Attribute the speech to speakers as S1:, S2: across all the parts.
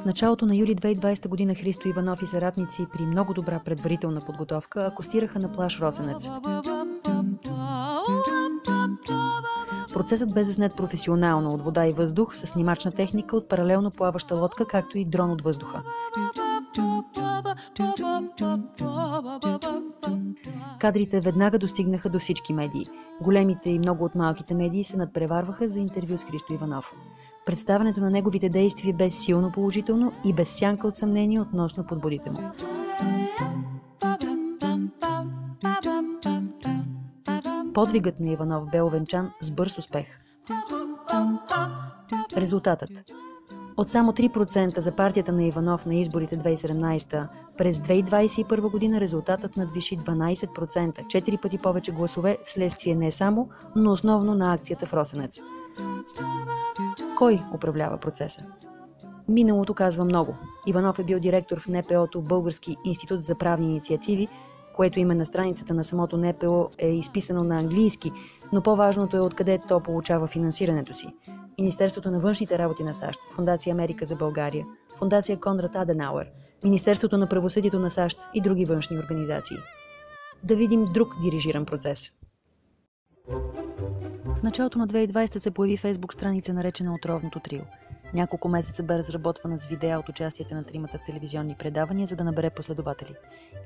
S1: В началото на юли 2020 година Христо Иванов и съратници при много добра предварителна подготовка акостираха на плаш Росенец. Процесът бе заснет професионално от вода и въздух с снимачна техника от паралелно плаваща лодка, както и дрон от въздуха. Кадрите веднага достигнаха до всички медии. Големите и много от малките медии се надпреварваха за интервю с Христо Иванов. Представането на неговите действия бе силно положително и без сянка от съмнение относно подбудите му. Подвигът на Иванов бе овенчан с бърз успех. Резултатът от само 3% за партията на Иванов на изборите 2017 през 2021 година резултатът надвиши 12%, 4 пъти повече гласове вследствие не само, но основно на акцията в Росенец. Кой управлява процеса? Миналото казва много. Иванов е бил директор в НПО-то Български институт за правни инициативи, което име на страницата на самото НПО е изписано на английски, но по-важното е откъде то получава финансирането си. Министерството на външните работи на САЩ, Фундация Америка за България, Фундация Конрад Аденауер, Министерството на правосъдието на САЩ и други външни организации. Да видим друг дирижиран процес. В началото на 2020 се появи фейсбук страница наречена Отровното трио – няколко месеца бе разработвана с видеа от участията на тримата в телевизионни предавания, за да набере последователи.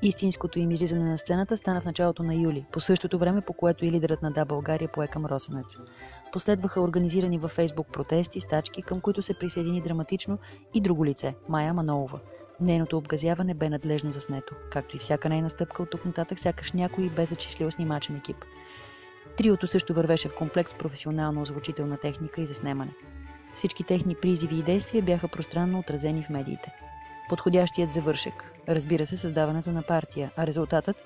S1: Истинското им излизане на сцената стана в началото на юли, по същото време, по което и лидерът на Да България пое към Росенец. Последваха организирани във Фейсбук протести, стачки, към които се присъедини драматично и друго лице – Майя Манолова. Нейното обгазяване бе надлежно заснето, както и всяка нейна стъпка от тук нататък, сякаш някой бе зачислил снимачен екип. Триото също вървеше в комплекс професионална озвучителна техника и заснемане. Всички техни призиви и действия бяха пространно отразени в медиите. Подходящият завършек, разбира се, създаването на партия, а резултатът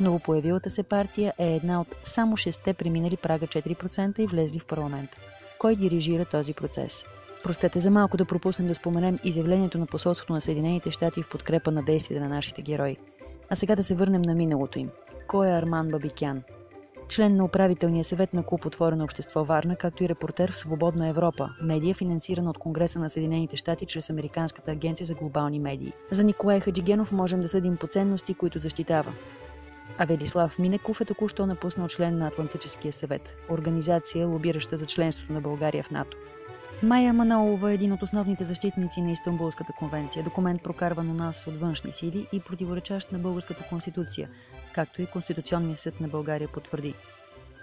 S1: Новопоявилата се партия е една от само шесте преминали прага 4% и влезли в парламента. Кой дирижира този процес? Простете за малко да пропуснем да споменем изявлението на посолството на Съединените щати в подкрепа на действията на нашите герои. А сега да се върнем на миналото им. Кой е Арман Бабикян? Член на управителния съвет на Клуб Отворено общество Варна, както и репортер в Свободна Европа, медия, финансирана от Конгреса на Съединените щати чрез Американската агенция за глобални медии. За Николай Хаджигенов можем да съдим по ценности, които защитава. А Велислав Минеков е току-що напуснал член на Атлантическия съвет, организация, лобираща за членството на България в НАТО. Майя Манолова е един от основните защитници на Истанбулската конвенция, документ прокарван у нас от външни сили и противоречащ на българската конституция, както и Конституционния съд на България потвърди.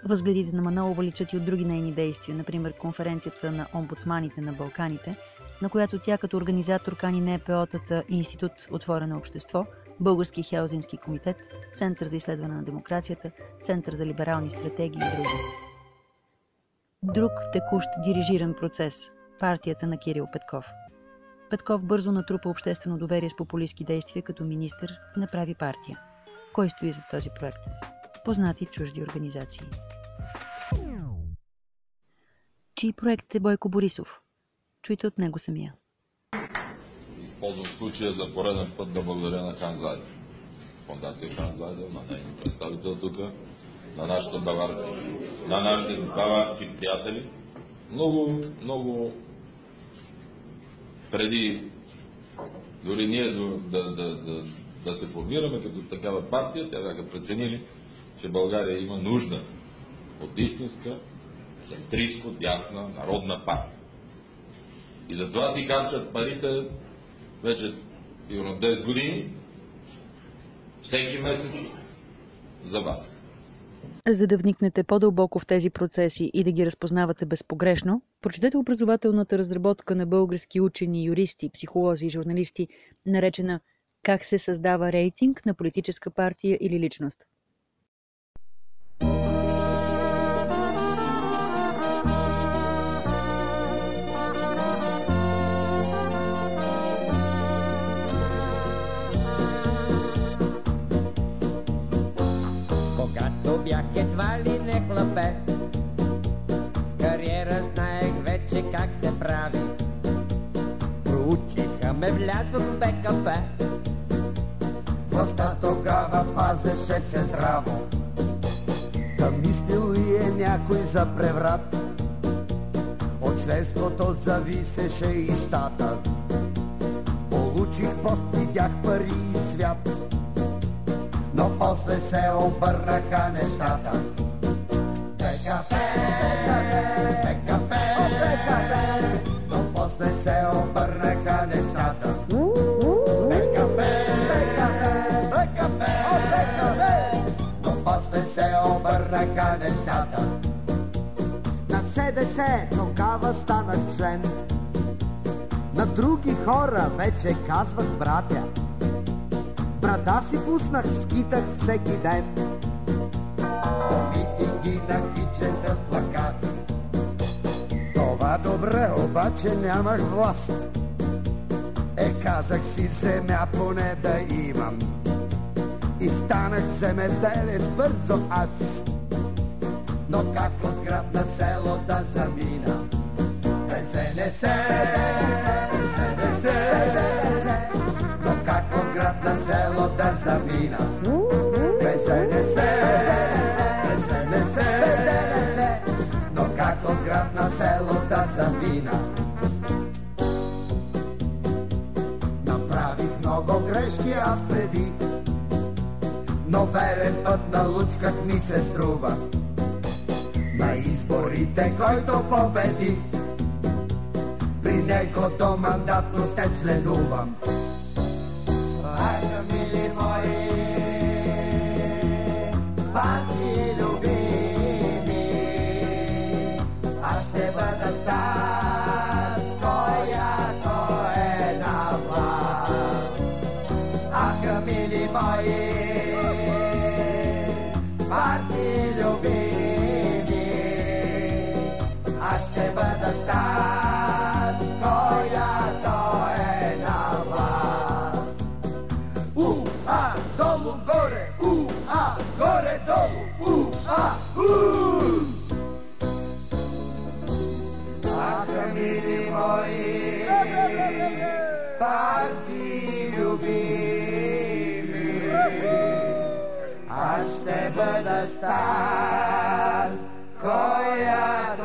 S1: Възгледите на Манолова личат и от други нейни действия, например конференцията на омбудсманите на Балканите, на която тя като организатор кани НПО-тата Институт Отворено общество, Български Хелзински комитет, Център за изследване на демокрацията, Център за либерални стратегии и други. Друг текущ дирижиран процес – партията на Кирил Петков. Петков бързо натрупа обществено доверие с популистски действия като министър и направи партия – кой стои за този проект? Познати чужди организации. Чий проект е Бойко Борисов? Чуйте от него самия.
S2: Използвам случая за пореден път да благодаря на Хан Зайдер. Фондация Хан Зайдер, на нейни представител тук, на нашите баварски, на нашите баварски приятели. Много, много преди дори ние да, да, да, да да се формираме като такава партия, тя бяха преценили, че България има нужда от истинска, центристко, дясна, народна партия. И затова си харчат парите вече сигурно 10 години, всеки месец за вас.
S1: За да вникнете по-дълбоко в тези процеси и да ги разпознавате безпогрешно, прочетете образователната разработка на български учени, юристи, психолози и журналисти, наречена как се създава рейтинг на политическа партия или личност?
S3: Когато бях едва ли не клапе, кариера знаех вече как се прави. Проучиха ме, влязох в БКП
S4: Властта тогава пазеше се здраво. Да мислил ли е някой за преврат? От членството зависеше и щата. Получих пост, видях пари и свят. Но после се обърнаха нещата. ПКП, ПКП, ПКП, но после се обърнаха обърнаха нещата. На СДС тогава станах член. На други хора вече казвах братя. Брада си пуснах, скитах всеки ден. Митинги на кичен с плакати. Това добре, обаче нямах власт. Е, казах си земя поне да имам. И станах земеделец бързо аз. Но как от град на село да замина? Без СНС, но как от град на село да замина? Без СНС, без СНС, но как от град на село да замина? Направих много грешки аз преди, но верен път налучках ми се струва. На изборите, който победи, при него до мандатно ще членувам. Аха, мили мои, пати у-а, горе, долу, у-а, у Аха, мили мои, парти любими, аз ще бъда стар, с коя